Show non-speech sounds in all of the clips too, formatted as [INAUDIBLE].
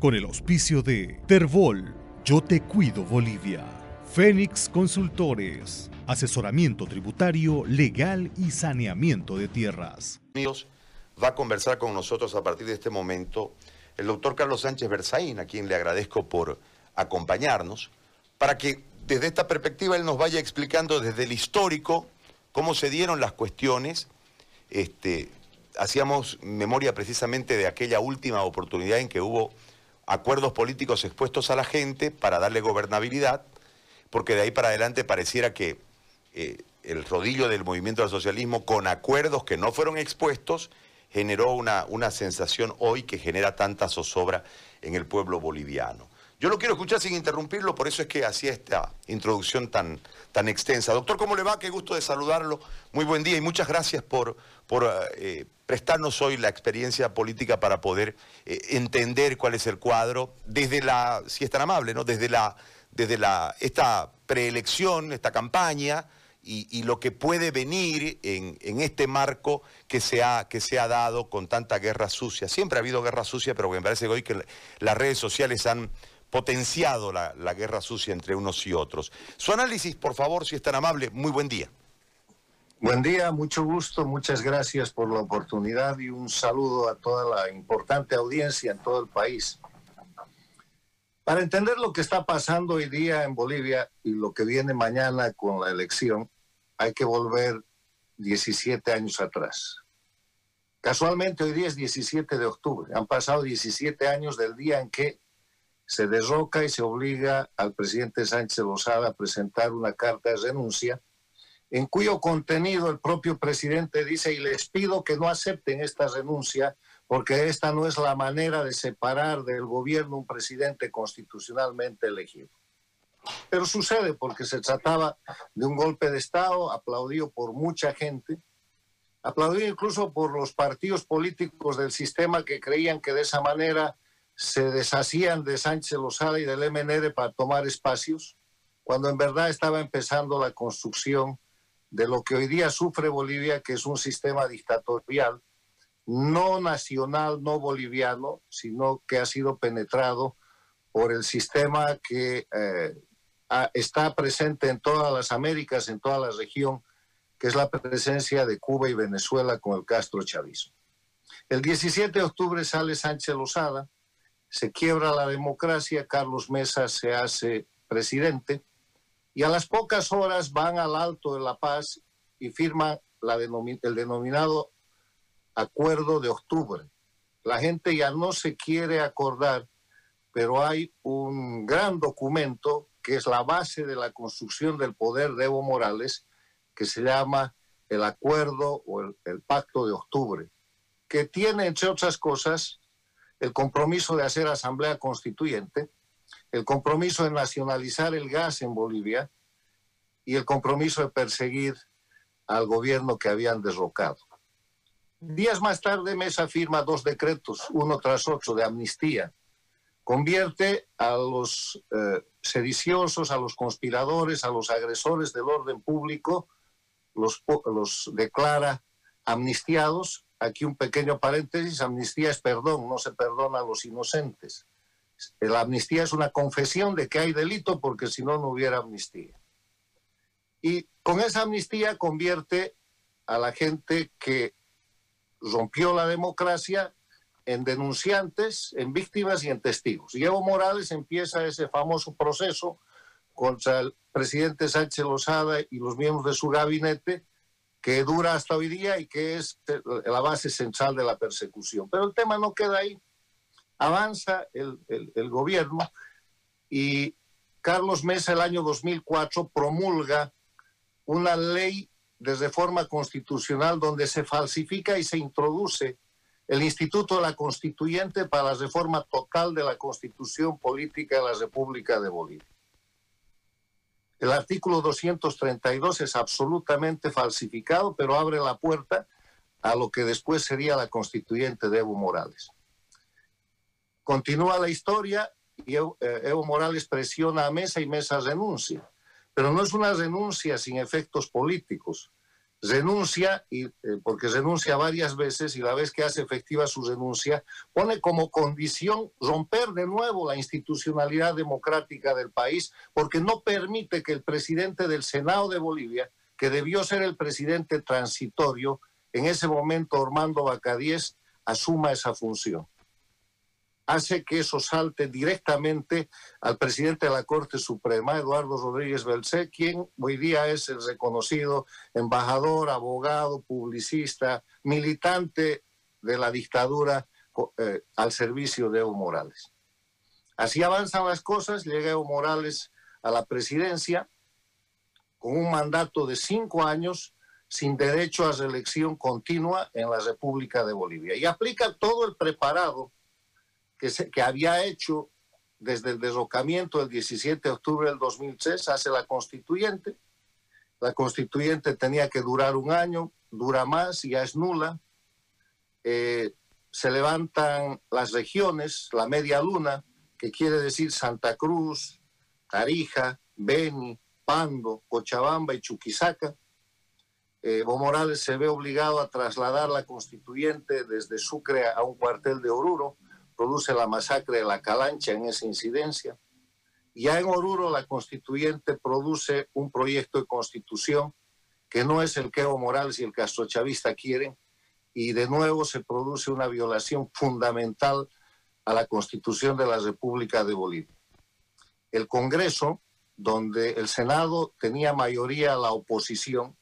con el auspicio de Terbol, Yo Te Cuido Bolivia, Fénix Consultores, asesoramiento tributario, legal y saneamiento de tierras. Va a conversar con nosotros a partir de este momento el doctor Carlos Sánchez Berzaín, a quien le agradezco por acompañarnos, para que desde esta perspectiva él nos vaya explicando desde el histórico cómo se dieron las cuestiones. Este, hacíamos memoria precisamente de aquella última oportunidad en que hubo acuerdos políticos expuestos a la gente para darle gobernabilidad, porque de ahí para adelante pareciera que eh, el rodillo del movimiento del socialismo, con acuerdos que no fueron expuestos, generó una, una sensación hoy que genera tanta zozobra en el pueblo boliviano. Yo lo quiero escuchar sin interrumpirlo, por eso es que hacía esta introducción tan, tan extensa. Doctor, ¿cómo le va? Qué gusto de saludarlo. Muy buen día y muchas gracias por, por eh, prestarnos hoy la experiencia política para poder eh, entender cuál es el cuadro desde la, si es tan amable, ¿no? Desde la, desde la, esta preelección, esta campaña y, lo que puede venir en, este marco que se, ha, que se ha dado con tanta guerra sucia. Siempre ha habido guerra sucia, pero me parece que hoy que las redes sociales han potenciado la, guerra sucia entre unos y otros. Su análisis, por favor, si es tan amable. Muy buen día. Buen día, mucho gusto, muchas gracias por la oportunidad y un saludo a toda la importante audiencia en todo el país. Para entender lo que está pasando hoy día en Bolivia y lo que viene mañana con la elección, hay que volver 17 años atrás. Casualmente hoy día es 17 de octubre. Han pasado 17 años del día en que se derroca y se obliga al presidente Sánchez Lozada a presentar una carta de renuncia en cuyo contenido el propio presidente dice, y les pido que no acepten esta renuncia, porque esta no es la manera de separar del gobierno un presidente constitucionalmente elegido. Pero sucede porque se trataba de un golpe de Estado aplaudido por mucha gente, aplaudido incluso por los partidos políticos del sistema que creían que de esa manera se deshacían de Sánchez Lozada y del MNR para tomar espacios, cuando en verdad estaba empezando la construcción de lo que hoy día sufre Bolivia, que es un sistema dictatorial, no nacional, no boliviano, sino que ha sido penetrado por el sistema que eh, está presente en todas las Américas, en toda la región, que es la presencia de Cuba y Venezuela con el Castro chavismo. El 17 de octubre sale Sánchez Lozada, se quiebra la democracia, Carlos Mesa se hace presidente y a las pocas horas van al Alto de La Paz y firman el denominado Acuerdo de Octubre. La gente ya no se quiere acordar, pero hay un gran documento que es la base de la construcción del poder de Evo Morales, que se llama el Acuerdo o el, el Pacto de Octubre, que tiene, entre otras cosas, el compromiso de hacer asamblea constituyente, el compromiso de nacionalizar el gas en Bolivia y el compromiso de perseguir al gobierno que habían derrocado. Días más tarde, Mesa firma dos decretos, uno tras otro, de amnistía. Convierte a los eh, sediciosos, a los conspiradores, a los agresores del orden público, los, los declara amnistiados aquí un pequeño paréntesis, amnistía es perdón, no se perdona a los inocentes. La amnistía es una confesión de que hay delito porque si no, no hubiera amnistía. Y con esa amnistía convierte a la gente que rompió la democracia en denunciantes, en víctimas y en testigos. Y Evo Morales empieza ese famoso proceso contra el presidente Sánchez Lozada y los miembros de su gabinete que dura hasta hoy día y que es la base central de la persecución. Pero el tema no queda ahí. Avanza el, el, gobierno y Carlos Mesa el año 2004 promulga una ley de reforma constitucional donde se falsifica y se introduce el Instituto de la Constituyente para la reforma total de la constitución política de la República de Bolivia. El artículo 232 es absolutamente falsificado, pero abre la puerta a lo que después sería la constituyente de Evo Morales. Continúa la historia y eh, Evo, Morales presiona a Mesa y Mesa renuncia. Pero no es una renuncia sin efectos políticos. renuncia, y, eh, porque renuncia varias veces y la vez que hace efectiva su renuncia, pone como condición romper de nuevo la institucionalidad democrática del país, porque no permite que el presidente del Senado de Bolivia, que debió ser el presidente transitorio, en ese momento Armando Bacadíes, asuma esa función hace que eso salte directamente al presidente de la Corte Suprema, Eduardo Rodríguez Belcé, quien hoy día es el reconocido embajador, abogado, publicista, militante de la dictadura eh, al servicio de Evo Morales. Así avanzan las cosas, llega Evo Morales a la presidencia con un mandato de cinco años sin derecho a reelección continua en la República de Bolivia y aplica todo el preparado que, había hecho desde el derrocamiento del 17 de octubre del 2003, hace la constituyente. La constituyente tenía que durar un año, dura más, ya es nula. Eh, se levantan las regiones, la media luna, que quiere decir Santa Cruz, Tarija, Beni, Pando, Cochabamba y Chuquisaca. Eh, Evo Morales se ve obligado a trasladar la constituyente desde Sucre a un cuartel de Oruro produce la masacre de la Calancha en esa incidencia. Ya en Oruro la constituyente produce un proyecto de constitución que no es el que Evo Morales y el Castro Chavista quieren, y de nuevo se produce una violación fundamental a la constitución de la República de Bolivia. El Congreso, donde el Senado tenía mayoría a la oposición,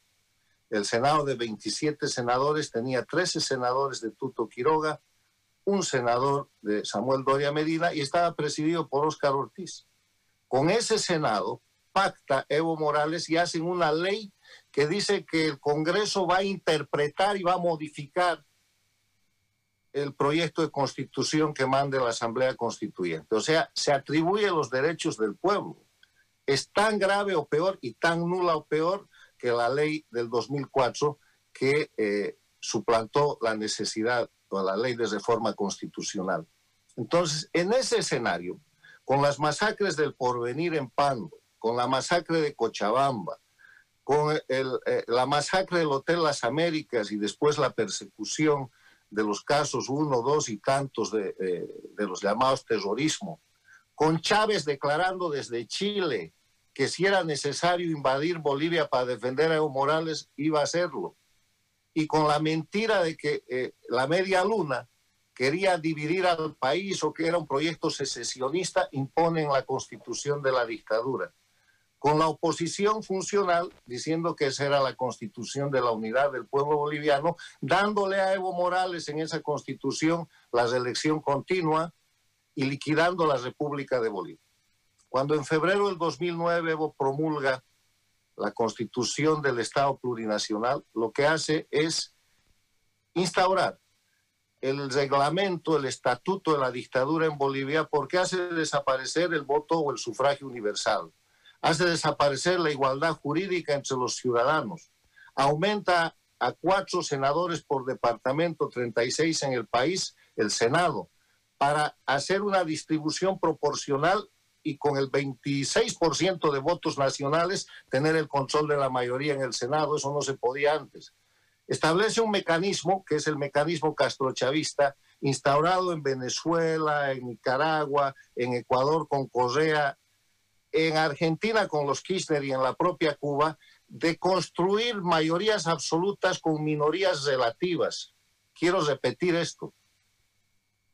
el Senado de 27 senadores tenía 13 senadores de Tuto Quiroga, un senador de Samuel Doria Medina y estaba presidido por Óscar Ortiz. Con ese Senado pacta Evo Morales y hacen una ley que dice que el Congreso va a interpretar y va a modificar el proyecto de constitución que mande la Asamblea Constituyente. O sea, se atribuye los derechos del pueblo. Es tan grave o peor y tan nula o peor que la ley del 2004 que eh, suplantó la necesidad con la ley de reforma constitucional. Entonces, en ese escenario, con las masacres del porvenir en Pando, con la masacre de Cochabamba, con eh, la masacre del Hotel Las Américas y después la persecución de los casos uno, dos y tantos de, eh, de los llamados terrorismo, con Chávez declarando desde Chile que si era necesario invadir Bolivia para defender a Evo Morales, iba a hacerlo y con la mentira de que eh, la media luna quería dividir al país o que era un proyecto secesionista, imponen la constitución de la dictadura. Con la oposición funcional, diciendo que esa era la constitución de la unidad del pueblo boliviano, dándole a Evo Morales en esa constitución la reelección continua y liquidando la República de Bolivia. Cuando en febrero del 2009 Evo promulga la constitución del Estado plurinacional, lo que hace es instaurar el reglamento, el estatuto de la dictadura en Bolivia, porque hace desaparecer el voto o el sufragio universal, hace desaparecer la igualdad jurídica entre los ciudadanos, aumenta a cuatro senadores por departamento, 36 en el país, el Senado, para hacer una distribución proporcional y con el 26% de votos nacionales tener el control de la mayoría en el Senado. Eso no se podía antes. Establece un mecanismo, que es el mecanismo castrochavista, instaurado en Venezuela, en Nicaragua, en Ecuador con Correa, en Argentina con los Kirchner y en la propia Cuba, de construir mayorías absolutas con minorías relativas. Quiero repetir esto.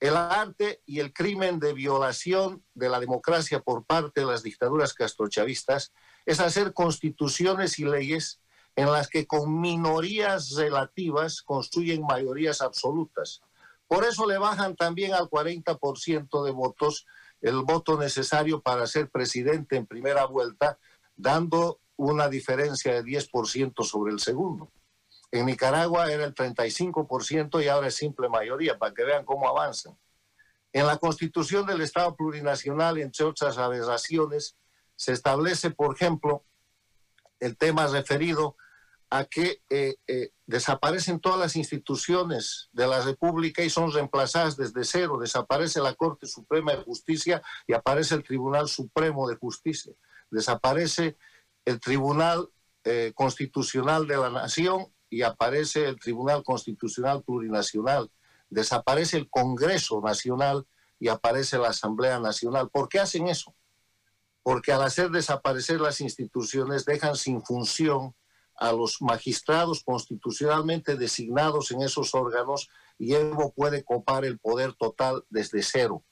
El arte y el crimen de violación de la democracia por parte de las dictaduras castrochavistas es hacer constituciones y leyes en las que con minorías relativas construyen mayorías absolutas. Por eso le bajan también al 40% de votos el voto necesario para ser presidente en primera vuelta, dando una diferencia de 10% sobre el segundo. En Nicaragua era el 35% y ahora es simple mayoría, para que vean cómo avanzan. En la constitución del Estado plurinacional, entre otras aberraciones, se establece, por ejemplo, el tema referido a que eh, eh, desaparecen todas las instituciones de la República y son reemplazadas desde cero. Desaparece la Corte Suprema de Justicia y aparece el Tribunal Supremo de Justicia. Desaparece el Tribunal eh, constitucional de la Nación y aparece el Tribunal Constitucional Plurinacional, desaparece el Congreso Nacional y aparece la Asamblea Nacional. ¿Por qué hacen eso? Porque al hacer desaparecer las instituciones dejan sin función a los magistrados constitucionalmente designados en esos órganos y Evo puede copar el poder total desde cero.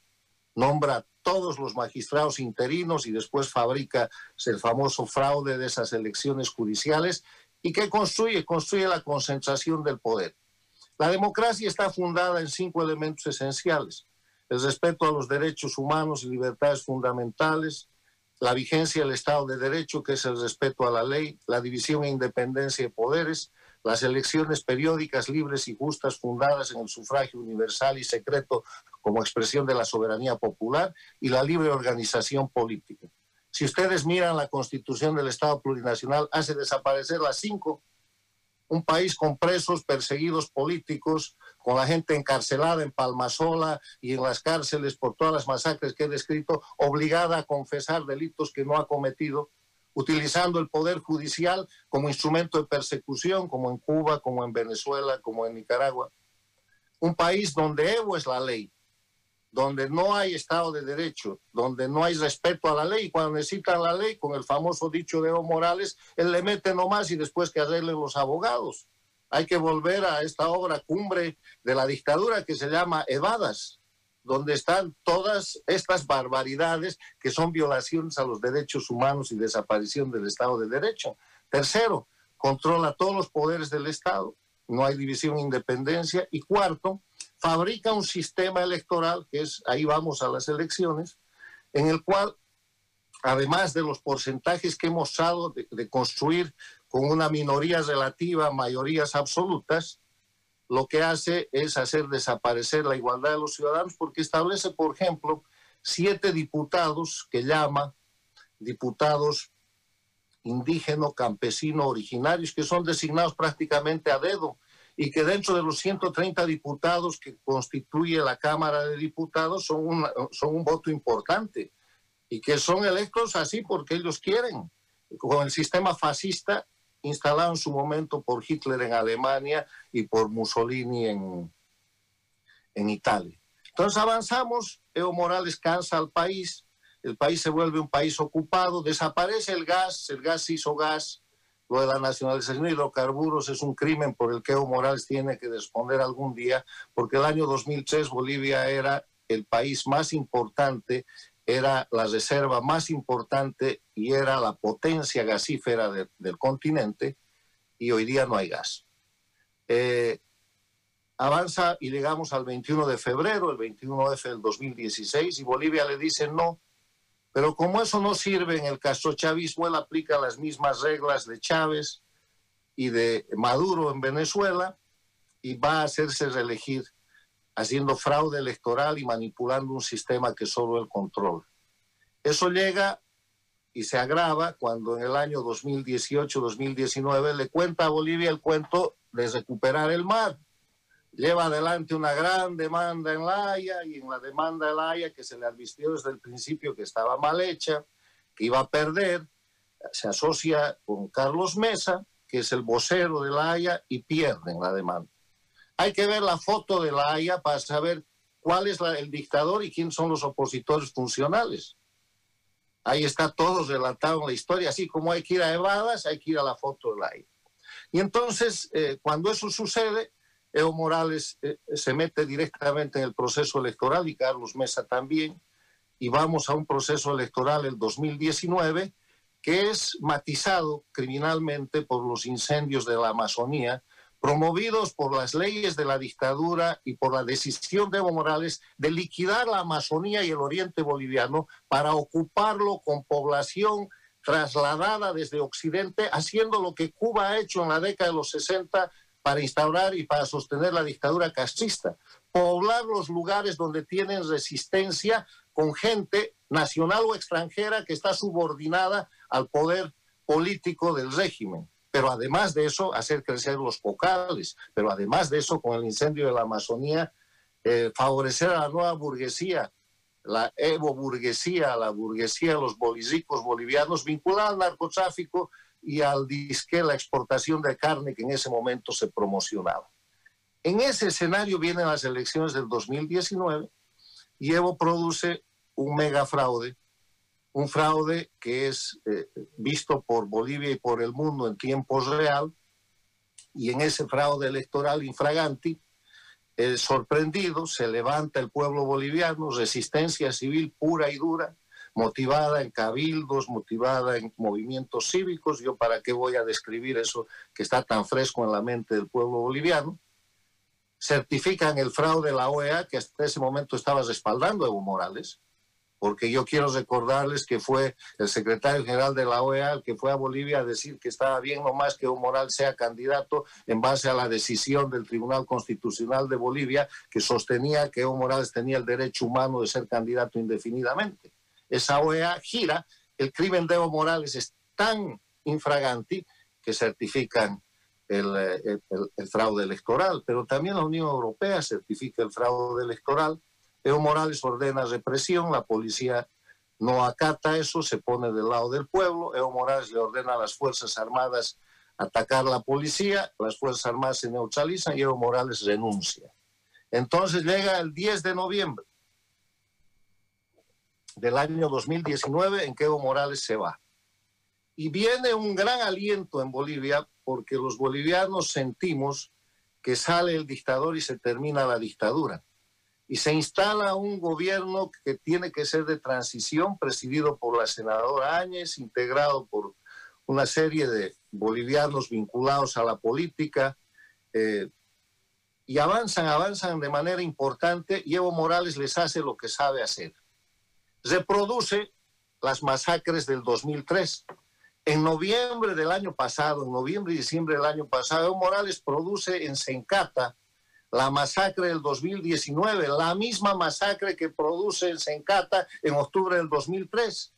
Nombra todos los magistrados interinos y después fabrica el famoso fraude de esas elecciones judiciales y que construye, construye la concentración del poder. La democracia está fundada en cinco elementos esenciales. El respeto a los derechos humanos y libertades fundamentales, la vigencia del Estado de Derecho, que es el respeto a la ley, la división e independencia de poderes, las elecciones periódicas, libres y justas, fundadas en el sufragio universal y secreto como expresión de la soberanía popular, y la libre organización política. Si ustedes miran la constitución del Estado plurinacional, hace desaparecer las cinco. Un país con presos, perseguidos políticos, con la gente encarcelada en Palmasola y en las cárceles por todas las masacres que he descrito, obligada a confesar delitos que no ha cometido, utilizando el poder judicial como instrumento de persecución, como en Cuba, como en Venezuela, como en Nicaragua. Un país donde Evo es la ley, donde no hay Estado de Derecho, donde no hay respeto a la ley. Cuando necesitan la ley, con el famoso dicho de Evo Morales, él le mete nomás y después que arreglen los abogados. Hay que volver a esta obra cumbre de la dictadura que se llama Evadas, donde están todas estas barbaridades que son violaciones a los derechos humanos y desaparición del Estado de Derecho. Tercero, controla todos los poderes del Estado, no hay división independencia. Y cuarto, fabrica un sistema electoral, que es, ahí vamos a las elecciones, en el cual, además de los porcentajes que hemos dado de, de construir con una minoría relativa, mayorías absolutas, lo que hace es hacer desaparecer la igualdad de los ciudadanos porque establece, por ejemplo, siete diputados que llama diputados indígenas, campesinos, originarios, que son designados prácticamente a dedo y que dentro de los 130 diputados que constituye la Cámara de Diputados son un, son un voto importante y que son electos así porque ellos quieren. Con el sistema fascista instalado en su momento por Hitler en Alemania y por Mussolini en, en Italia. Entonces avanzamos, Evo Morales cansa al país, el país se vuelve un país ocupado, desaparece el gas, el gas hizo gas, lo de la nacionalización de hidrocarburos es un crimen por el que Evo Morales tiene que responder algún día, porque el año 2003 Bolivia era el país más importante, era la reserva más importante y era la potencia gasífera del continente, y hoy día no hay gas. Eh, avanza y llegamos al 21 de febrero, el 21F del 2016, y Bolivia le dice no, pero como eso no sirve en el caso chavismo, él aplica las mismas reglas de Chávez y de Maduro en Venezuela y va a hacerse reelegir haciendo fraude electoral y manipulando un sistema que solo él controla. Eso llega y se agrava cuando en el año 2018-2019 le cuenta a Bolivia el cuento de recuperar el mar lleva adelante una gran demanda en La Haya y en la demanda de La Haya que se le advirtió desde el principio que estaba mal hecha, que iba a perder, se asocia con Carlos Mesa, que es el vocero de La Haya, y pierden la demanda. Hay que ver la foto de La Haya para saber cuál es el dictador y quién son los opositores funcionales. Ahí está todo relatado en la historia, así como hay que ir a Evadas, hay que ir a la foto de La Haya. Y entonces, eh, cuando eso sucede, Evo Morales eh, se mete directamente en el proceso electoral y Carlos Mesa también, y vamos a un proceso electoral el 2019 que es matizado criminalmente por los incendios de la Amazonía, promovidos por las leyes de la dictadura y por la decisión de Evo Morales de liquidar la Amazonía y el oriente boliviano para ocuparlo con población trasladada desde Occidente, haciendo lo que Cuba ha hecho en la década de los 60 para instaurar y para sostener la dictadura castrista. Poblar los lugares donde tienen resistencia con gente nacional o extranjera que está subordinada al poder político del régimen. Pero además de eso, hacer crecer los focales. Pero además de eso, con el incendio de la Amazonía, eh, favorecer a la nueva burguesía, la evo burguesía, la burguesía, los bolísicos bolivianos, vinculada al narcotráfico y al disque la exportación de carne que en ese momento se promocionaba. En ese escenario vienen las elecciones del 2019 y Evo produce un mega fraude, un fraude que es eh, visto por Bolivia y por el mundo en tiempo real, y en ese fraude electoral infraganti, eh, sorprendido, se levanta el pueblo boliviano, resistencia civil pura y dura, motivada en cabildos, motivada en movimientos cívicos. Yo para qué voy a describir eso que está tan fresco en la mente del pueblo boliviano. Certifican el fraude de la OEA que hasta ese momento estaba respaldando a Evo Morales, porque yo quiero recordarles que fue el secretario general de la OEA el que fue a Bolivia a decir que estaba bien nomás que Evo Morales sea candidato en base a la decisión del Tribunal Constitucional de Bolivia que sostenía que Evo Morales tenía el derecho humano de ser candidato indefinidamente esa OEA gira, el crimen de Evo Morales es tan infraganti que certifican el, fraude electoral, pero también la Unión Europea certifica el fraude electoral. Evo Morales ordena represión, la policía no acata eso, se pone del lado del pueblo. Evo Morales le ordena a las Fuerzas Armadas atacar a la policía, las Fuerzas Armadas se neutralizan y Evo Morales renuncia. Entonces llega el 10 de noviembre del año 2019 en que Evo Morales se va. Y viene un gran aliento en Bolivia porque los bolivianos sentimos que sale el dictador y se termina la dictadura. Y se instala un gobierno que tiene que ser de transición, presidido por la senadora Áñez, integrado por una serie de bolivianos vinculados a la política. Eh, y avanzan, avanzan de manera importante y Evo Morales les hace lo que sabe hacer reproduce las masacres del 2003. En noviembre del año pasado, en noviembre y diciembre del año pasado, Evo Morales produce en Sencata la masacre del 2019, la misma masacre que produce en Sencata en octubre del 2003.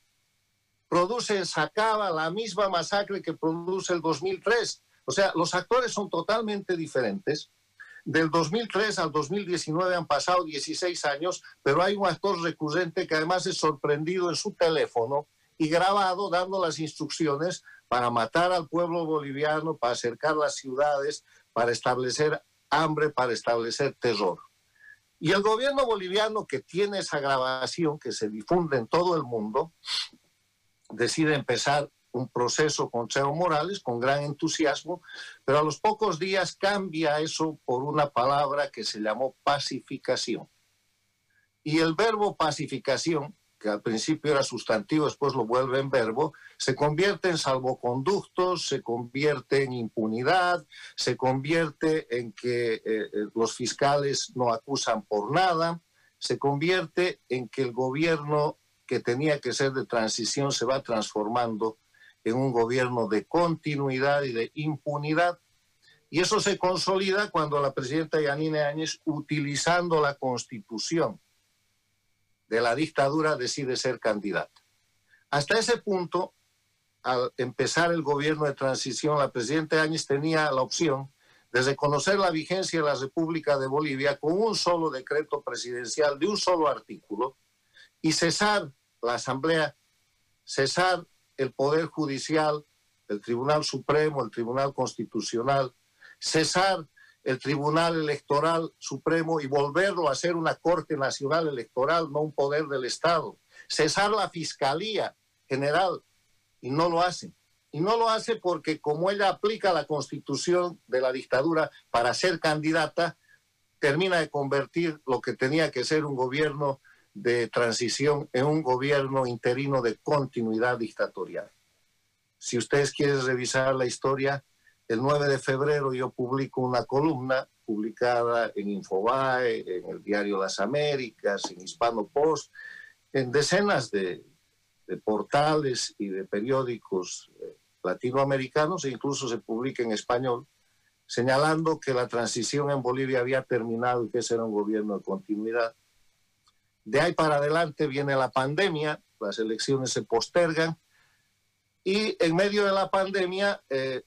Produce en Sacaba la misma masacre que produce el 2003. O sea, los actores son totalmente diferentes del 2003 al 2019 han pasado 16 años, pero hay un actor recurrente que además es sorprendido en su teléfono y grabado dando las instrucciones para matar al pueblo boliviano, para acercar las ciudades, para establecer hambre, para establecer terror. Y el gobierno boliviano que tiene esa grabación que se difunde en todo el mundo, decide empezar un proceso con Evo Morales con gran entusiasmo, pero a los pocos días cambia eso por una palabra que se llamó pacificación. Y el verbo pacificación, que al principio era sustantivo, después lo vuelve en verbo, se convierte en salvoconductos, se convierte en impunidad, se convierte en que eh, eh, los fiscales no acusan por nada, se convierte en que el gobierno que tenía que ser de transición se va transformando en un gobierno de continuidad y de impunidad. Y eso se consolida cuando la presidenta Yanine Áñez, utilizando la constitución de la dictadura, decide ser candidata. Hasta ese punto, al empezar el gobierno de transición, la presidenta Áñez tenía la opción de reconocer la vigencia de la República de Bolivia con un solo decreto presidencial de un solo artículo y cesar la Asamblea, cesar el Poder Judicial, el Tribunal Supremo, el Tribunal Constitucional, cesar el Tribunal Electoral Supremo y volverlo a ser una Corte Nacional Electoral, no un poder del Estado, cesar la Fiscalía General, y no lo hace. Y no lo hace porque como ella aplica la constitución de la dictadura para ser candidata, termina de convertir lo que tenía que ser un gobierno de transición en un gobierno interino de continuidad dictatorial. Si ustedes quieren revisar la historia, el 9 de febrero yo publico una columna publicada en Infobae, en el diario Las Américas, en Hispano Post, en decenas de, portales y de periódicos eh, latinoamericanos e incluso se publica en español, señalando que la transición en Bolivia había terminado y que ese era un gobierno de continuidad de ahí para adelante viene la pandemia, las elecciones se postergan y en medio de la pandemia eh,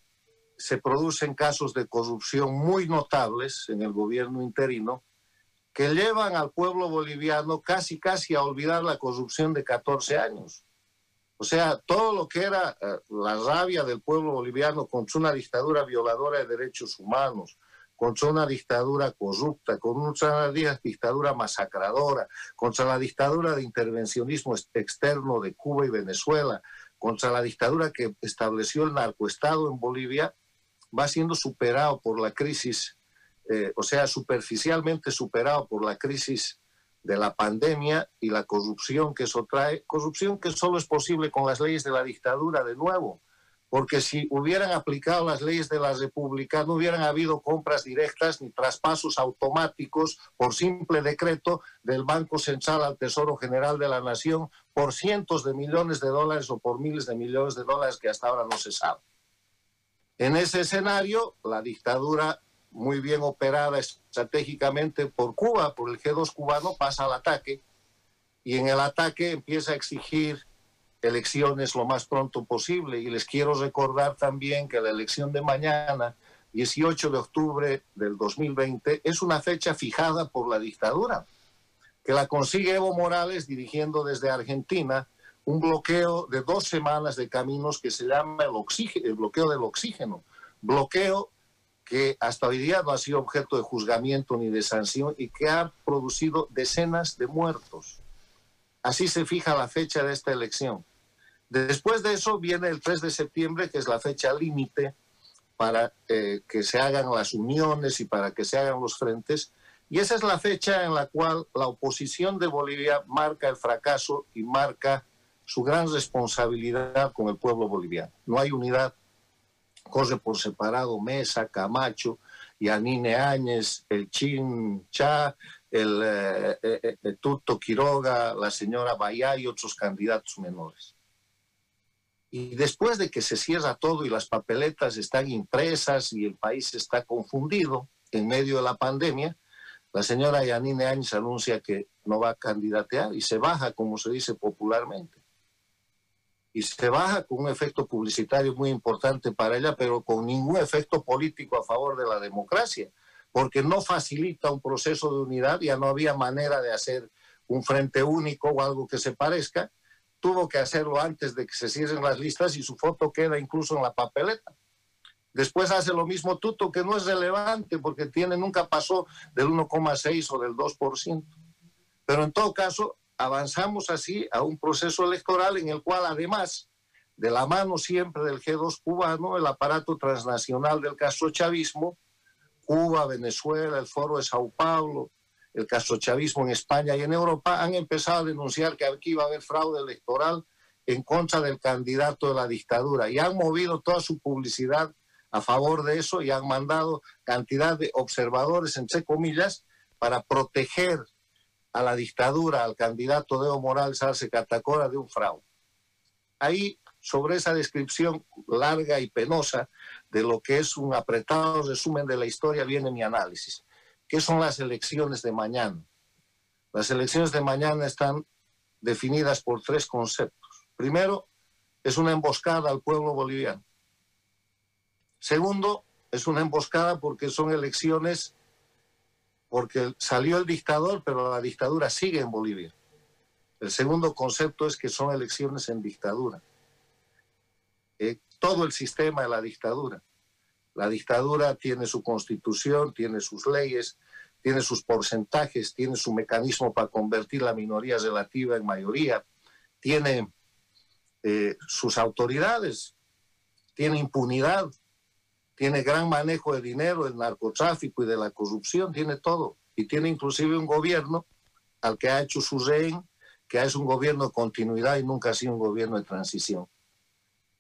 se producen casos de corrupción muy notables en el gobierno interino que llevan al pueblo boliviano casi casi a olvidar la corrupción de 14 años. O sea, todo lo que era eh, la rabia del pueblo boliviano contra una dictadura violadora de derechos humanos, contra una dictadura corrupta, contra una dictadura masacradora, contra la dictadura de intervencionismo externo de Cuba y Venezuela, contra la dictadura que estableció el narcoestado en Bolivia, va siendo superado por la crisis, eh, o sea, superficialmente superado por la crisis de la pandemia y la corrupción que eso trae, corrupción que solo es posible con las leyes de la dictadura de nuevo, porque si hubieran aplicado las leyes de la República, no hubieran habido compras directas ni traspasos automáticos por simple decreto del Banco Central al Tesoro General de la Nación por cientos de millones de dólares o por miles de millones de dólares que hasta ahora no se sabe. En ese escenario, la dictadura muy bien operada estratégicamente por Cuba, por el G2 cubano, pasa al ataque y en el ataque empieza a exigir elecciones lo más pronto posible. Y les quiero recordar también que la elección de mañana, 18 de octubre del 2020, es una fecha fijada por la dictadura, que la consigue Evo Morales dirigiendo desde Argentina un bloqueo de dos semanas de caminos que se llama el, el bloqueo del oxígeno. Bloqueo que hasta hoy día no ha sido objeto de juzgamiento ni de sanción y que ha producido decenas de muertos. Así se fija la fecha de esta elección. Después de eso viene el 3 de septiembre, que es la fecha límite para eh, que se hagan las uniones y para que se hagan los frentes. Y esa es la fecha en la cual la oposición de Bolivia marca el fracaso y marca su gran responsabilidad con el pueblo boliviano. No hay unidad corre por separado Mesa, Camacho, Yanine Áñez, el Chin Cha, el, eh, eh, eh, Tuto Quiroga, la señora Bayá y otros candidatos menores. Y después de que se cierra todo y las papeletas están impresas y el país está confundido en medio de la pandemia, la señora Yanine Áñez anuncia que no va a candidatear y se baja, como se dice popularmente y se baja con un efecto publicitario muy importante para ella, pero con ningún efecto político a favor de la democracia, porque no facilita un proceso de unidad, ya no había manera de hacer un frente único o algo que se parezca, tuvo que hacerlo antes de que se cierren las listas y su foto queda incluso en la papeleta. Después hace lo mismo Tuto, que no es relevante porque tiene, nunca pasó del 1,6 o del 2%. Pero en todo caso, avanzamos así a un proceso electoral en el cual además de la mano siempre del G2 cubano, el aparato transnacional del castrochavismo, Cuba, Venezuela, el Foro de Sao Paulo, el castrochavismo en España y en Europa, han empezado a denunciar que aquí iba a haber fraude electoral en contra del candidato de la dictadura y han movido toda su publicidad a favor de eso y han mandado cantidad de observadores, entre comillas, para proteger a la dictadura, al candidato de Evo Morales Arce Catacora de un fraude. Ahí, sobre esa descripción larga y penosa de lo que es un apretado resumen de la historia, viene mi análisis. ¿Qué son las elecciones de mañana? Las elecciones de mañana están definidas por tres conceptos. Primero, es una emboscada al pueblo boliviano. Segundo, es una emboscada porque son elecciones porque salió el dictador, pero la dictadura sigue en Bolivia. El segundo concepto es que son elecciones en dictadura. Todo el sistema de la dictadura. La dictadura tiene su constitución, tiene sus leyes, tiene sus porcentajes, tiene su mecanismo para convertir la minoría relativa en mayoría, tiene eh, sus autoridades, tiene impunidad, tiene gran manejo de dinero, del narcotráfico y de la corrupción, tiene todo. Y tiene inclusive un gobierno al que ha hecho su rehén, que es un gobierno de continuidad y nunca ha sido un gobierno de transición.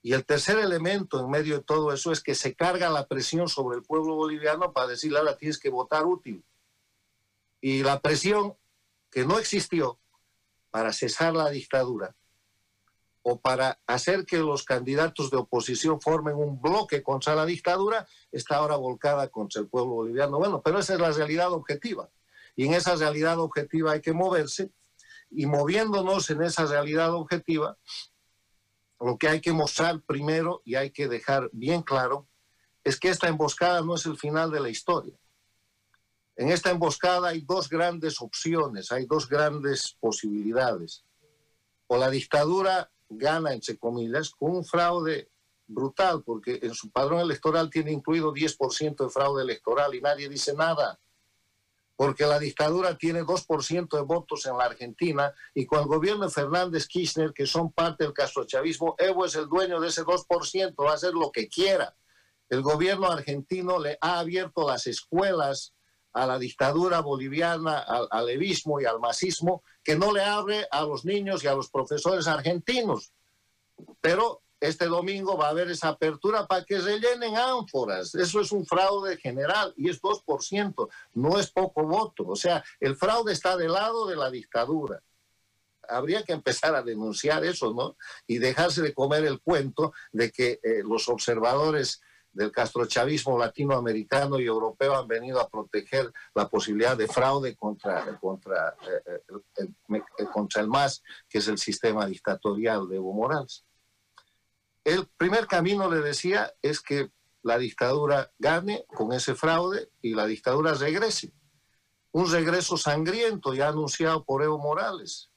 Y el tercer elemento en medio de todo eso es que se carga la presión sobre el pueblo boliviano para decirle ahora tienes que votar útil. Y la presión que no existió para cesar la dictadura, o para hacer que los candidatos de oposición formen un bloque contra la dictadura, está ahora volcada contra el pueblo boliviano. Bueno, pero esa es la realidad objetiva. Y en esa realidad objetiva hay que moverse. Y moviéndonos en esa realidad objetiva, lo que hay que mostrar primero y hay que dejar bien claro es que esta emboscada no es el final de la historia. En esta emboscada hay dos grandes opciones, hay dos grandes posibilidades. O la dictadura gana, entre comillas, con un fraude brutal, porque en su padrón electoral tiene incluido 10% de fraude electoral y nadie dice nada, porque la dictadura tiene 2% de votos en la Argentina y con el gobierno de Fernández Kirchner, que son parte del castrochavismo, Evo es el dueño de ese 2%, va a hacer lo que quiera. El gobierno argentino le ha abierto las escuelas a la dictadura boliviana, al, al evismo y al masismo, que no le abre a los niños y a los profesores argentinos. Pero este domingo va a haber esa apertura para que rellenen ánforas. Eso es un fraude general y es 2%, no es poco voto. O sea, el fraude está del lado de la dictadura. Habría que empezar a denunciar eso, ¿no? Y dejarse de comer el cuento de que eh, los observadores del castrochavismo latinoamericano y europeo han venido a proteger la posibilidad de fraude contra, contra, eh, eh, contra el MAS, que es el sistema dictatorial de Evo Morales. Primer camino, le decía, es que la dictadura gane con ese fraude y la dictadura regrese. Un regreso sangriento ya anunciado por Evo Morales.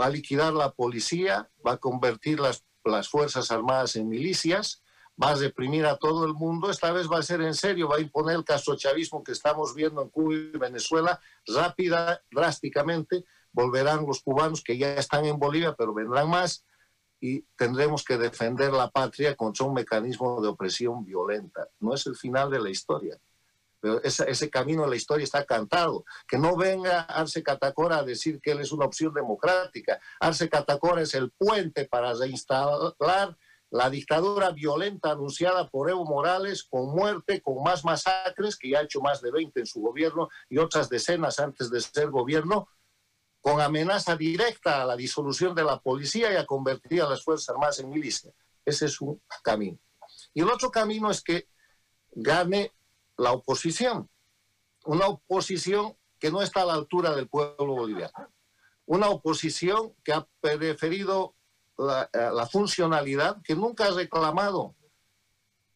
Va a liquidar la policía, va a convertir las, las Fuerzas Armadas en milicias, va a reprimir a todo el mundo, esta vez va a ser en serio, va a imponer el castrochavismo que estamos viendo en Cuba y Venezuela rápida, drásticamente, volverán los cubanos que ya están en Bolivia, pero vendrán más y tendremos que defender la patria contra un mecanismo de opresión violenta. No es el final de la historia, pero ese, camino de la historia está cantado. Que no venga Arce Catacora a decir que él es una opción democrática. Arce Catacora es el puente para reinstalar la dictadura violenta anunciada por Evo Morales, con muerte, con más masacres, que ya ha hecho más de 20 en su gobierno y otras decenas antes de ser gobierno, con amenaza directa a la disolución de la policía y a convertir a las Fuerzas Armadas en milicia. Ese es un camino. Y el otro camino es que gane la oposición, una oposición que no está a la altura del pueblo boliviano, una oposición que ha preferido la, eh, funcionalidad, que nunca ha reclamado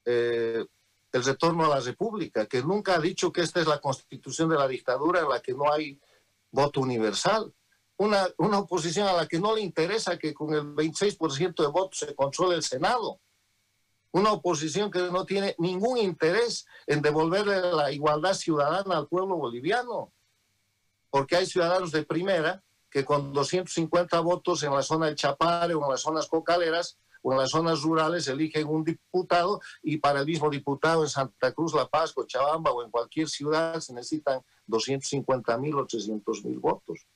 eh, el retorno a la República, que nunca ha dicho que esta es la constitución de la dictadura en la que no hay voto universal. Una, una oposición a la que no le interesa que con el 26% de votos se controle el Senado. Una oposición que no tiene ningún interés en devolverle la igualdad ciudadana al pueblo boliviano. Porque hay ciudadanos de primera que con 250 votos en la zona del Chapare o en las zonas cocaleras o en las zonas rurales eligen un diputado y para el mismo diputado en Santa Cruz, La Paz, Cochabamba o en cualquier ciudad se necesitan 250 mil o 300 mil votos.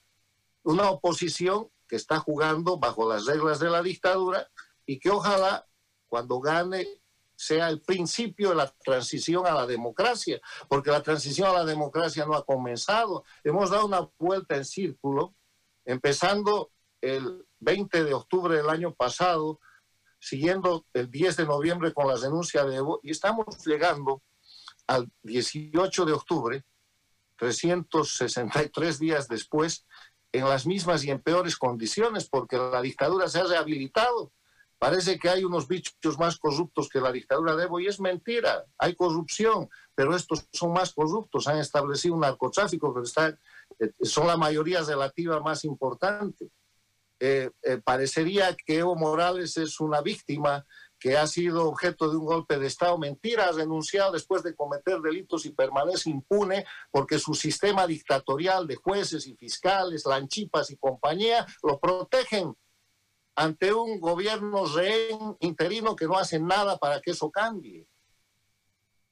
Una oposición que está jugando bajo las reglas de la dictadura y que ojalá cuando gane sea el principio de la transición a la democracia, porque la transición a la democracia no ha comenzado. Hemos dado una vuelta en círculo empezando el 20 de octubre del año pasado, siguiendo el 10 de noviembre con la denuncia de Evo, y estamos llegando al 18 de octubre, 363 días después, en las mismas y en peores condiciones, porque la dictadura se ha rehabilitado. Parece que hay unos bichos más corruptos que la dictadura de Evo y es mentira, hay corrupción, pero estos son más corruptos, han establecido un narcotráfico que está eh, son la mayoría relativa más importante. Eh, eh, parecería que Evo Morales es una víctima que ha sido objeto de un golpe de Estado. Mentira, ha renunciado después de cometer delitos y permanece impune porque su sistema dictatorial de jueces y fiscales, lanchipas y compañía lo protegen ante un gobierno rehén interino que no hace nada para que eso cambie.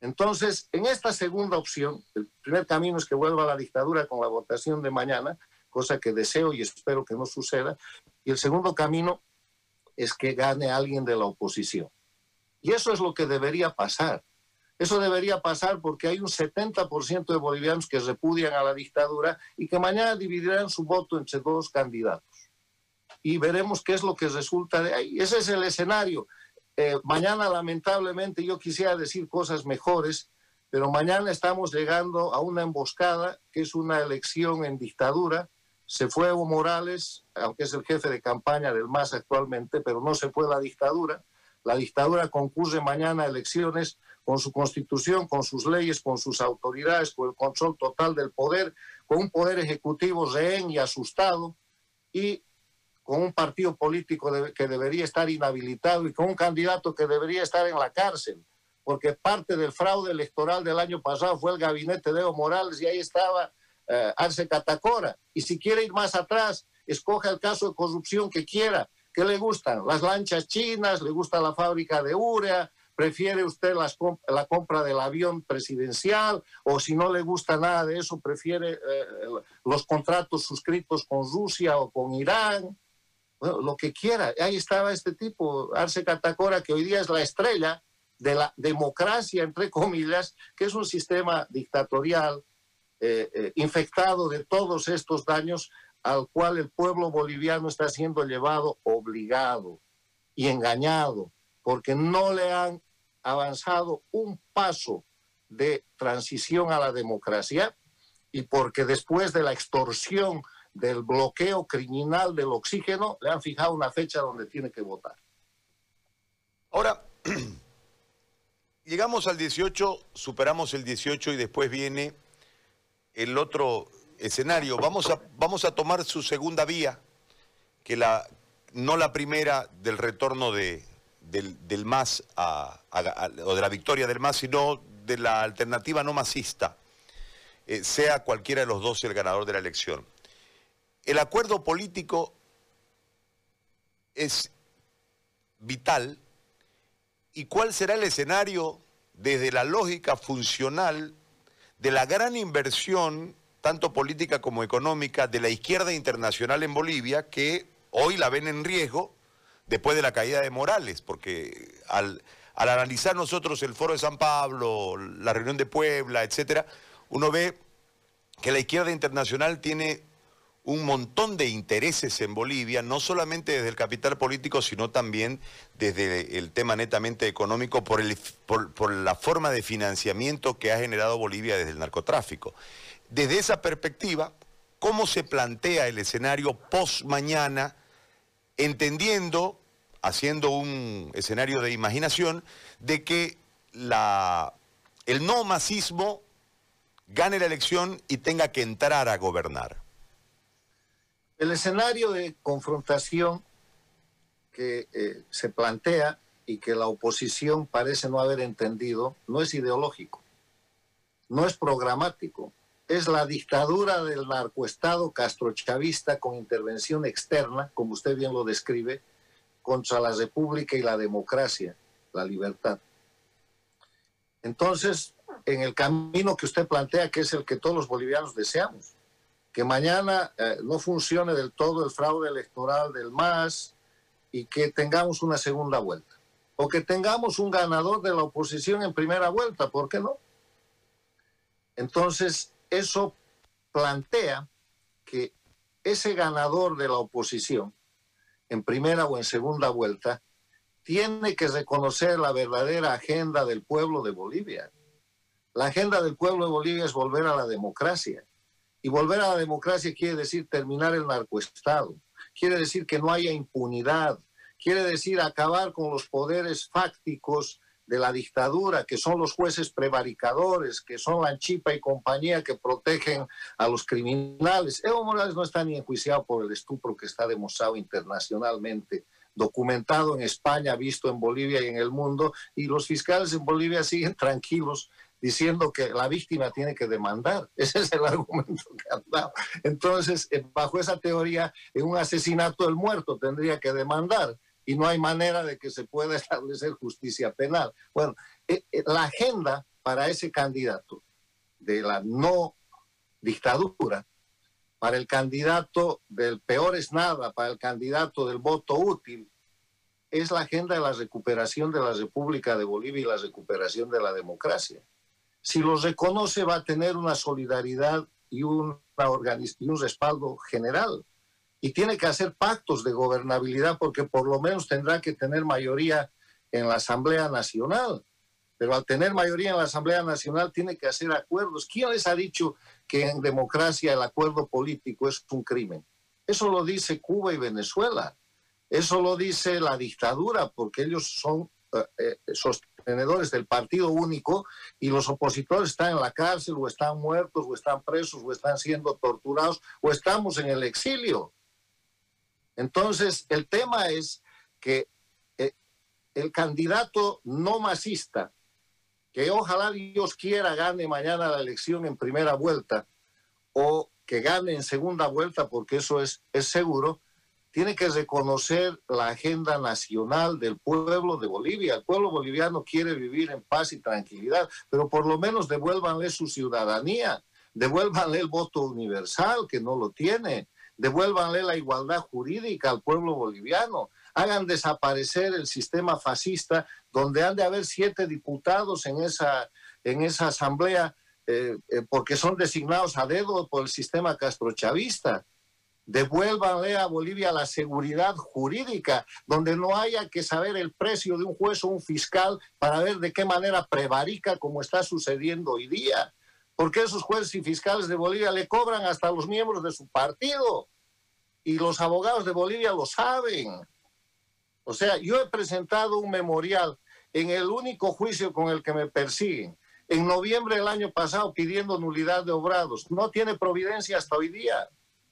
Entonces, en esta segunda opción, el primer camino es que vuelva a la dictadura con la votación de mañana, cosa que deseo y espero que no suceda. Y el segundo camino es que gane alguien de la oposición. Y eso es lo que debería pasar. Eso debería pasar porque hay un 70% de bolivianos que repudian a la dictadura y que mañana dividirán su voto entre dos candidatos. Y veremos qué es lo que resulta de ahí. Ese es el escenario. Eh, mañana, lamentablemente, yo quisiera decir cosas mejores, pero mañana estamos llegando a una emboscada que es una elección en dictadura. Se fue Evo Morales, aunque es el jefe de campaña del MAS actualmente, pero no se fue la dictadura. La dictadura concurre mañana a elecciones con su constitución, con sus leyes, con sus autoridades, con el control total del poder, con un poder ejecutivo rehén y asustado y con un partido político que debería estar inhabilitado y con un candidato que debería estar en la cárcel, porque parte del fraude electoral del año pasado fue el gabinete de Evo Morales y ahí estaba eh, Arce Catacora. Y si quiere ir más atrás, escoja el caso de corrupción que quiera. ¿Qué le gustan? Las lanchas chinas, le gusta la fábrica de urea, prefiere usted la compra del avión presidencial o si no le gusta nada de eso, prefiere eh, los contratos suscritos con Rusia o con Irán, lo que quiera. Ahí estaba este tipo, Arce Catacora, que hoy día es la estrella de la democracia, entre comillas, que es un sistema dictatorial eh, eh, infectado de todos estos daños al cual el pueblo boliviano está siendo llevado obligado y engañado, porque no le han avanzado un paso de transición a la democracia y porque después de la extorsión del bloqueo criminal del oxígeno le han fijado una fecha donde tiene que votar. Ahora, [CLEARS THROAT] llegamos al 18, superamos el 18 y después viene el otro escenario. Vamos a, vamos a tomar su segunda vía, que la, no la primera del retorno de, del, MAS o de la victoria del MAS, sino de la alternativa no masista, eh, sea cualquiera de los dos el ganador de la elección. El acuerdo político es vital y cuál será el escenario desde la lógica funcional de la gran inversión, tanto política como económica, de la izquierda internacional en Bolivia, que hoy la ven en riesgo después de la caída de Morales, porque al, analizar nosotros el foro de San Pablo, la reunión de Puebla, etcétera, uno ve que la izquierda internacional tiene un montón de intereses en Bolivia, no solamente desde el capital político, sino también desde el tema netamente económico por, el, por, la forma de financiamiento que ha generado Bolivia desde el narcotráfico. Desde esa perspectiva, ¿cómo se plantea el escenario post mañana, entendiendo haciendo un escenario de imaginación, de que la, el no masismo gane la elección y tenga que entrar a gobernar. El escenario de confrontación que eh, se plantea y que la oposición parece no haber entendido no es ideológico, no es programático, es la dictadura del narcoestado castrochavista con intervención externa, como usted bien lo describe, contra la república y la democracia, la libertad. Entonces, en el camino que usted plantea, que es el que todos los bolivianos deseamos, que mañana eh, no funcione del todo el fraude electoral del MAS y que tengamos una segunda vuelta, o que tengamos un ganador de la oposición en primera vuelta, ¿por qué no? Entonces, eso plantea que ese ganador de la oposición en primera o en segunda vuelta, tiene que reconocer la verdadera agenda del pueblo de Bolivia. La agenda del pueblo de Bolivia es volver a la democracia. Y volver a la democracia quiere decir terminar el narcoestado, quiere decir que no haya impunidad, quiere decir acabar con los poderes fácticos de la dictadura, que son los jueces prevaricadores, que son la Chipa y compañía que protegen a los criminales. Evo Morales no está ni enjuiciado por el estupro que está demostrado internacionalmente, documentado en España, visto en Bolivia y en el mundo, y los fiscales en Bolivia siguen tranquilos diciendo que la víctima tiene que demandar. [LAUGHS] Ese es el argumento que han dado. Entonces, eh, bajo esa teoría, en un asesinato el muerto tendría que demandar y no hay manera de que se pueda [LAUGHS] establecer justicia penal. Bueno, eh, eh, la agenda para ese candidato de la no dictadura, para el candidato del peor es nada, para el candidato del voto útil, es la agenda de la recuperación de la República de Bolivia y la recuperación de la democracia. Si lo reconoce va a tener una solidaridad y, un respaldo general y tiene que hacer pactos de gobernabilidad porque por lo menos tendrá que tener mayoría en la Asamblea Nacional. Pero al tener mayoría en la Asamblea Nacional tiene que hacer acuerdos. ¿Quién les ha dicho que en democracia el acuerdo político es un crimen? Eso lo dice Cuba y Venezuela. Eso lo dice la dictadura porque ellos son eh, eh, sostenedores del partido único y los opositores están en la cárcel o están muertos o están presos o están siendo torturados o estamos en el exilio. Entonces, el tema es que eh, el candidato no masista, que ojalá Dios quiera gane mañana la elección en primera vuelta o que gane en segunda vuelta, porque eso es, es seguro, tiene que reconocer la agenda nacional del pueblo de Bolivia. El pueblo boliviano quiere vivir en paz y tranquilidad, pero por lo menos devuélvanle su ciudadanía, devuélvanle el voto universal, que no lo tiene, devuélvanle la igualdad jurídica al pueblo boliviano, hagan desaparecer el sistema fascista, donde han de haber siete diputados en esa, en esa asamblea, eh, eh, porque son designados a dedo por el sistema castrochavista Devuélvanle a Bolivia la seguridad jurídica, donde no haya que saber el precio de un juez o un fiscal para ver de qué manera prevarica como está sucediendo hoy día. Porque esos jueces y fiscales de Bolivia le cobran hasta los miembros de su partido. Y los abogados de Bolivia lo saben. O sea, yo he presentado un memorial en el único juicio con el que me persiguen. En noviembre del año pasado pidiendo nulidad de obrados. No tiene providencia hasta hoy día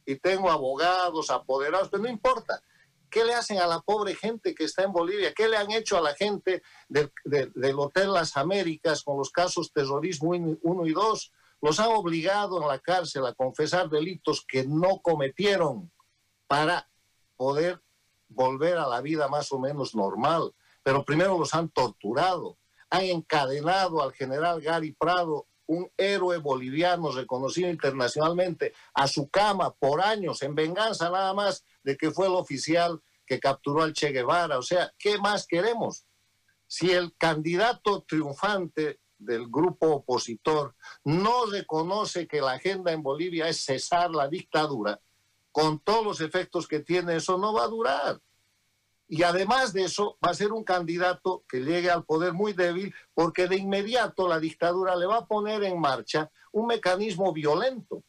y tengo abogados, apoderados, pero no importa. ¿Qué le hacen a la pobre gente que está en Bolivia? ¿Qué le han hecho a la gente del, Hotel Las Américas con los casos terrorismo 1 y 2? Los han obligado en la cárcel a confesar delitos que no cometieron para poder volver a la vida más o menos normal. Pero primero los han torturado, han encadenado al general Gary Prado un héroe boliviano reconocido internacionalmente a su cama por años en venganza nada más de que fue el oficial que capturó al Che Guevara. O sea, ¿qué más queremos? Si el candidato triunfante del grupo opositor no reconoce que la agenda en Bolivia es cesar la dictadura, con todos los efectos que tiene, eso no va a durar. Y además de eso, va a ser un candidato que llegue al poder muy débil porque de inmediato la dictadura le va a poner en marcha un mecanismo violento.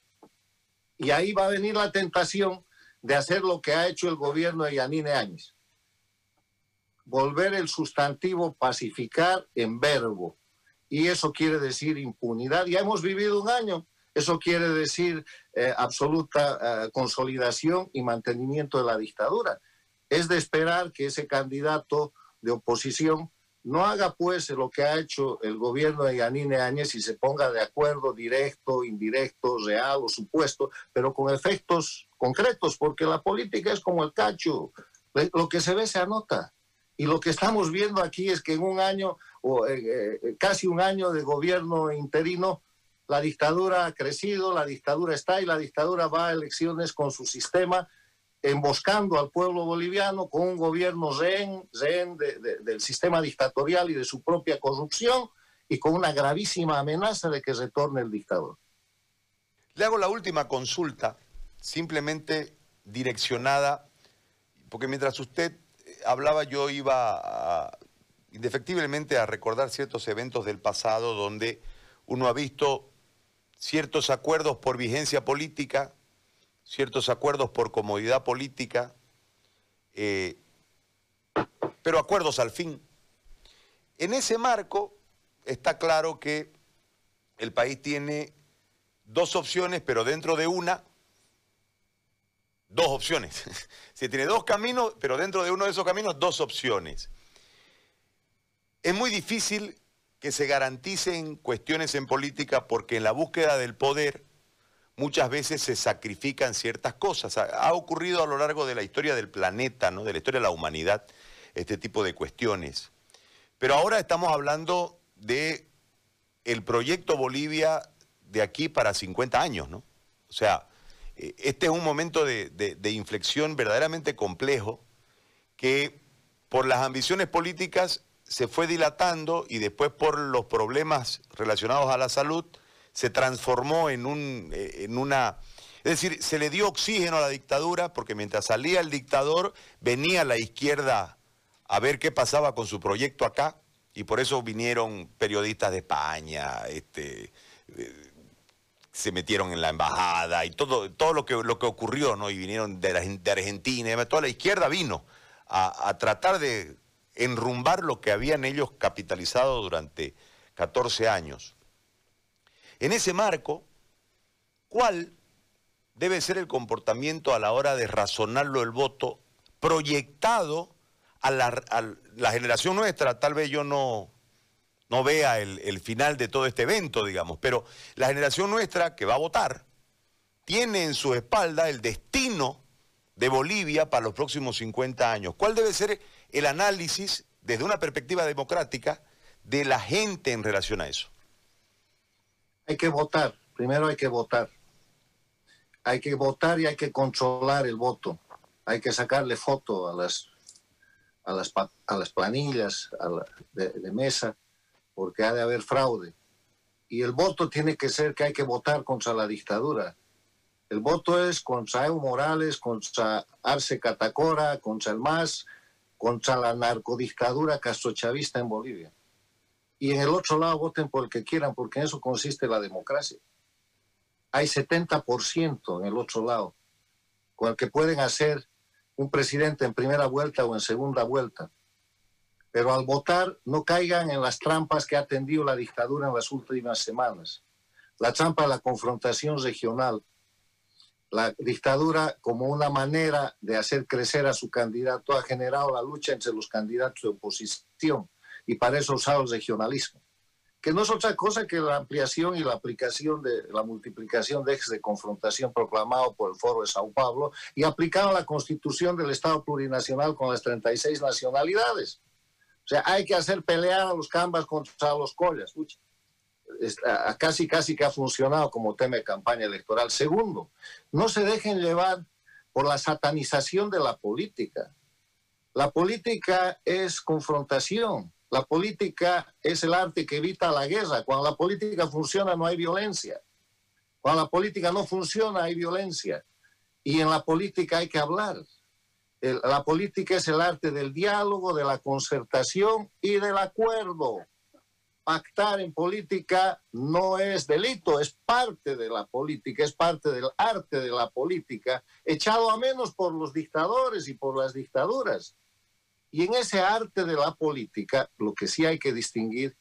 Y ahí va a venir la tentación de hacer lo que ha hecho el gobierno de Yanine Áñez. Volver el sustantivo pacificar en verbo. Y eso quiere decir impunidad. Ya hemos vivido un año. Eso quiere decir eh, absoluta eh, consolidación y mantenimiento de la dictadura. Es de esperar que ese candidato de oposición no haga pues lo que ha hecho el gobierno de Yanine Áñez y se ponga de acuerdo directo, indirecto, real o supuesto, pero con efectos concretos, porque la política es como el cacho, lo que se ve se anota. Y lo que estamos viendo aquí es que en un año, o eh, eh, casi un año de gobierno interino, la dictadura ha crecido, la dictadura está y la dictadura va a elecciones con su sistema emboscando al pueblo boliviano con un gobierno rehén, del sistema dictatorial y de su propia corrupción y con una gravísima amenaza de que retorne el dictador. Le hago la última consulta, simplemente direccionada, porque mientras usted hablaba yo iba indefectiblemente a recordar ciertos eventos del pasado donde uno ha visto ciertos acuerdos por vigencia política ciertos acuerdos por comodidad política, eh, pero acuerdos al fin. En ese marco está claro que el país tiene dos opciones, pero dentro de una, dos opciones. [LAUGHS] Se tiene dos caminos, pero dentro de uno de esos caminos, dos opciones. Es muy difícil que se garanticen cuestiones en política porque en la búsqueda del poder muchas veces se sacrifican ciertas cosas. Ha, ocurrido a lo largo de la historia del planeta, ¿no? de la historia de la humanidad, este tipo de cuestiones. Pero ahora estamos hablando de el proyecto Bolivia de aquí para 50 años, ¿no? O sea, eh, este es un momento de, de inflexión verdaderamente complejo que por las ambiciones políticas se fue dilatando y después por los problemas relacionados a la salud se transformó en, un, eh, en una... Es decir, se le dio oxígeno a la dictadura porque mientras salía el dictador venía la izquierda a ver qué pasaba con su proyecto acá y por eso vinieron periodistas de España, este, eh, se metieron en la embajada y todo, todo lo, que, lo que ocurrió, ¿no? Y vinieron de, de Argentina, toda la izquierda vino a, a tratar de enrumbar lo que habían ellos capitalizado durante 14 años. En ese marco, ¿cuál debe ser el comportamiento a la hora de razonarlo el voto proyectado a la, generación nuestra, tal vez yo no, no vea el, el, final de todo este evento, digamos, pero la generación nuestra que va a votar tiene en su espalda el destino de Bolivia para los próximos 50 años. ¿Cuál debe ser el análisis desde una perspectiva democrática de la gente en relación a eso? Hay que votar, primero hay que votar. Hay que votar y hay que controlar el voto. Hay que sacarle foto a las, a las, a las planillas de, mesa, porque ha de haber fraude. Y el voto tiene que ser que hay que votar contra la dictadura. El voto es contra Evo Morales, contra Arce Catacora, contra el MAS, contra la narcodictadura castrochavista en Bolivia. Y en el otro lado voten por el que quieran, porque en eso consiste la democracia. Hay 70% en el otro lado, con el que pueden hacer un presidente en primera vuelta o en segunda vuelta. Pero al votar no caigan en las trampas que ha tendido la dictadura en las últimas semanas. La trampa de la confrontación regional, la dictadura como una manera de hacer crecer a su candidato ha generado la lucha entre los candidatos de oposición y para eso usado el regionalismo, que no es otra cosa que la ampliación y la aplicación de la multiplicación de ejes de confrontación proclamado por el Foro de Sao Paulo y aplicado a la constitución del Estado plurinacional con las 36 nacionalidades. O sea, hay que hacer pelear a los cambas contra los collas. casi, casi que ha funcionado como tema de campaña electoral. Segundo, no se dejen llevar por la satanización de la política. La política es confrontación. La política es el arte que evita la guerra. Cuando la política funciona no hay violencia. Cuando la política no funciona hay violencia. Y en la política hay que hablar. la política es el arte del diálogo, de la concertación y del acuerdo. Pactar en política no es delito, es parte de la política, es parte del arte de la política, echado a menos por los dictadores y por las dictaduras. Y en ese arte de la política, lo que sí hay que distinguir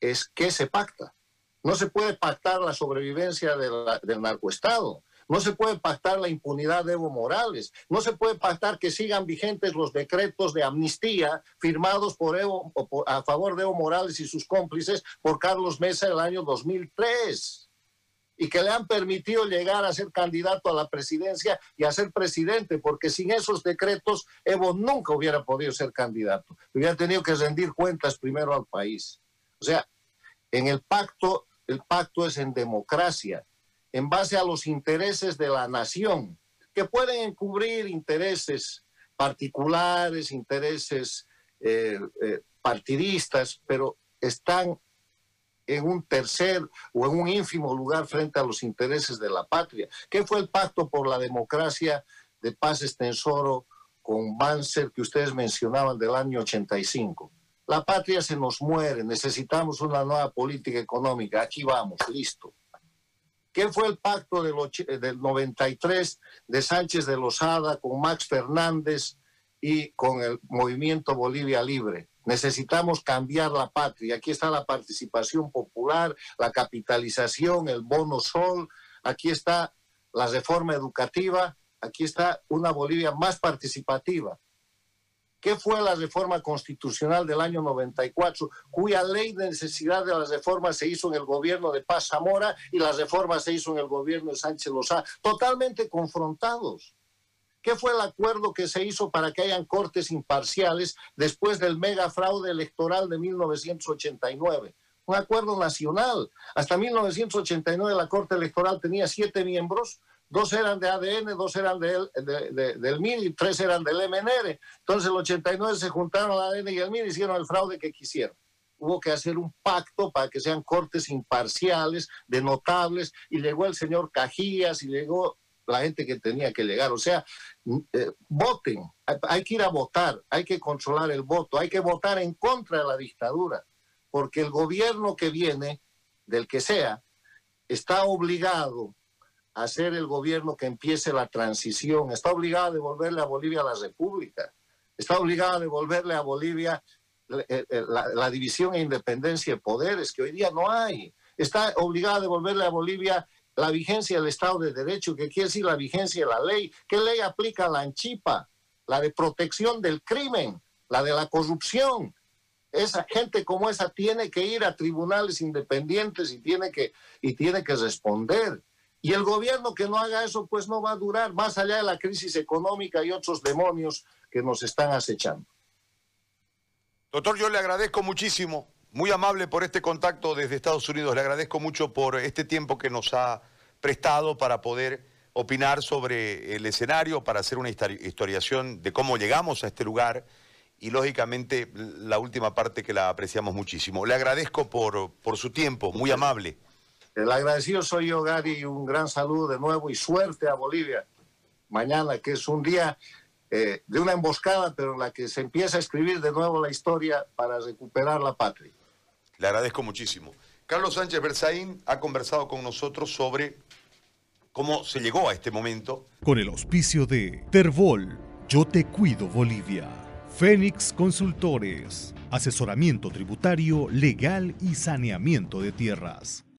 es qué se pacta. No se puede pactar la sobrevivencia del narcoestado. No se puede pactar la impunidad de Evo Morales. No se puede pactar que sigan vigentes los decretos de amnistía firmados por Evo, a favor de Evo Morales y sus cómplices por Carlos Mesa en el año 2003 y que le han permitido llegar a ser candidato a la presidencia y a ser presidente, porque sin esos decretos Evo nunca hubiera podido ser candidato. Hubiera tenido que rendir cuentas primero al país. O sea, en el pacto, el pacto es en democracia, en base a los intereses de la nación, que pueden encubrir intereses particulares, intereses eh, eh, partidistas, pero están en un tercer o en un ínfimo lugar frente a los intereses de la patria. ¿Qué fue el pacto por la democracia de Paz Estensoro con Banzer que ustedes mencionaban del año 85? La patria se nos muere, necesitamos una nueva política económica, aquí vamos, listo. ¿Qué fue el pacto del, del 93 de Sánchez de Lozada con Max Fernández y con el movimiento Bolivia Libre? Necesitamos cambiar la patria. Aquí está la participación popular, la capitalización, el bono sol, aquí está la reforma educativa, aquí está una Bolivia más participativa. ¿Qué fue la reforma constitucional del año 94, cuya ley de necesidad de las reformas se hizo en el gobierno de Paz Zamora y las reformas se hizo en el gobierno de Sánchez Lozada? Totalmente confrontados. ¿Qué fue el acuerdo que se hizo para que hayan cortes imparciales después del mega fraude electoral de 1989? Un acuerdo nacional. Hasta 1989 la Corte Electoral tenía siete miembros, dos eran de ADN, dos eran de, del MIN y tres eran del MNR. Entonces el 89 se juntaron el ADN y el MIN y hicieron el fraude que quisieron. Hubo que hacer un pacto para que sean cortes imparciales, de notables, y llegó el señor Cajías y llegó la gente que tenía que llegar. O sea, eh, voten, hay que ir a votar, hay que controlar el voto, hay que votar en contra de la dictadura, porque el gobierno que viene, del que sea, está obligado a ser el gobierno que empiece la transición, está obligado a devolverle a Bolivia la república, está obligado a devolverle a Bolivia eh, eh, la división e independencia de poderes que hoy día no hay, está obligado a devolverle a Bolivia la vigencia del Estado de Derecho, que quiere decir la vigencia de la ley. ¿Qué ley aplica la ANCHIPA? la de protección del crimen, la de la corrupción. Esa gente como esa tiene que ir a tribunales independientes y tiene que, y tiene que responder. Y el gobierno que no haga eso, pues no va a durar, más allá de la crisis económica y otros demonios que nos están acechando. Doctor, yo le agradezco muchísimo, muy amable por este contacto desde Estados Unidos, le agradezco mucho por este tiempo que nos ha prestado para poder opinar sobre el escenario, para hacer una historiación de cómo llegamos a este lugar y lógicamente la última parte que la apreciamos muchísimo. Le agradezco por, por su tiempo, muy amable. El agradecido soy yo, Gary, un gran saludo de nuevo y suerte a Bolivia mañana, que es un día eh, de una emboscada, pero en la que se empieza a escribir de nuevo la historia para recuperar la patria. Le agradezco muchísimo. Carlos Sánchez Berzaín ha conversado con nosotros sobre cómo se llegó a este momento. Con el auspicio de Terbol, Yo Te Cuido Bolivia. Fénix Consultores, asesoramiento tributario, legal y saneamiento de tierras.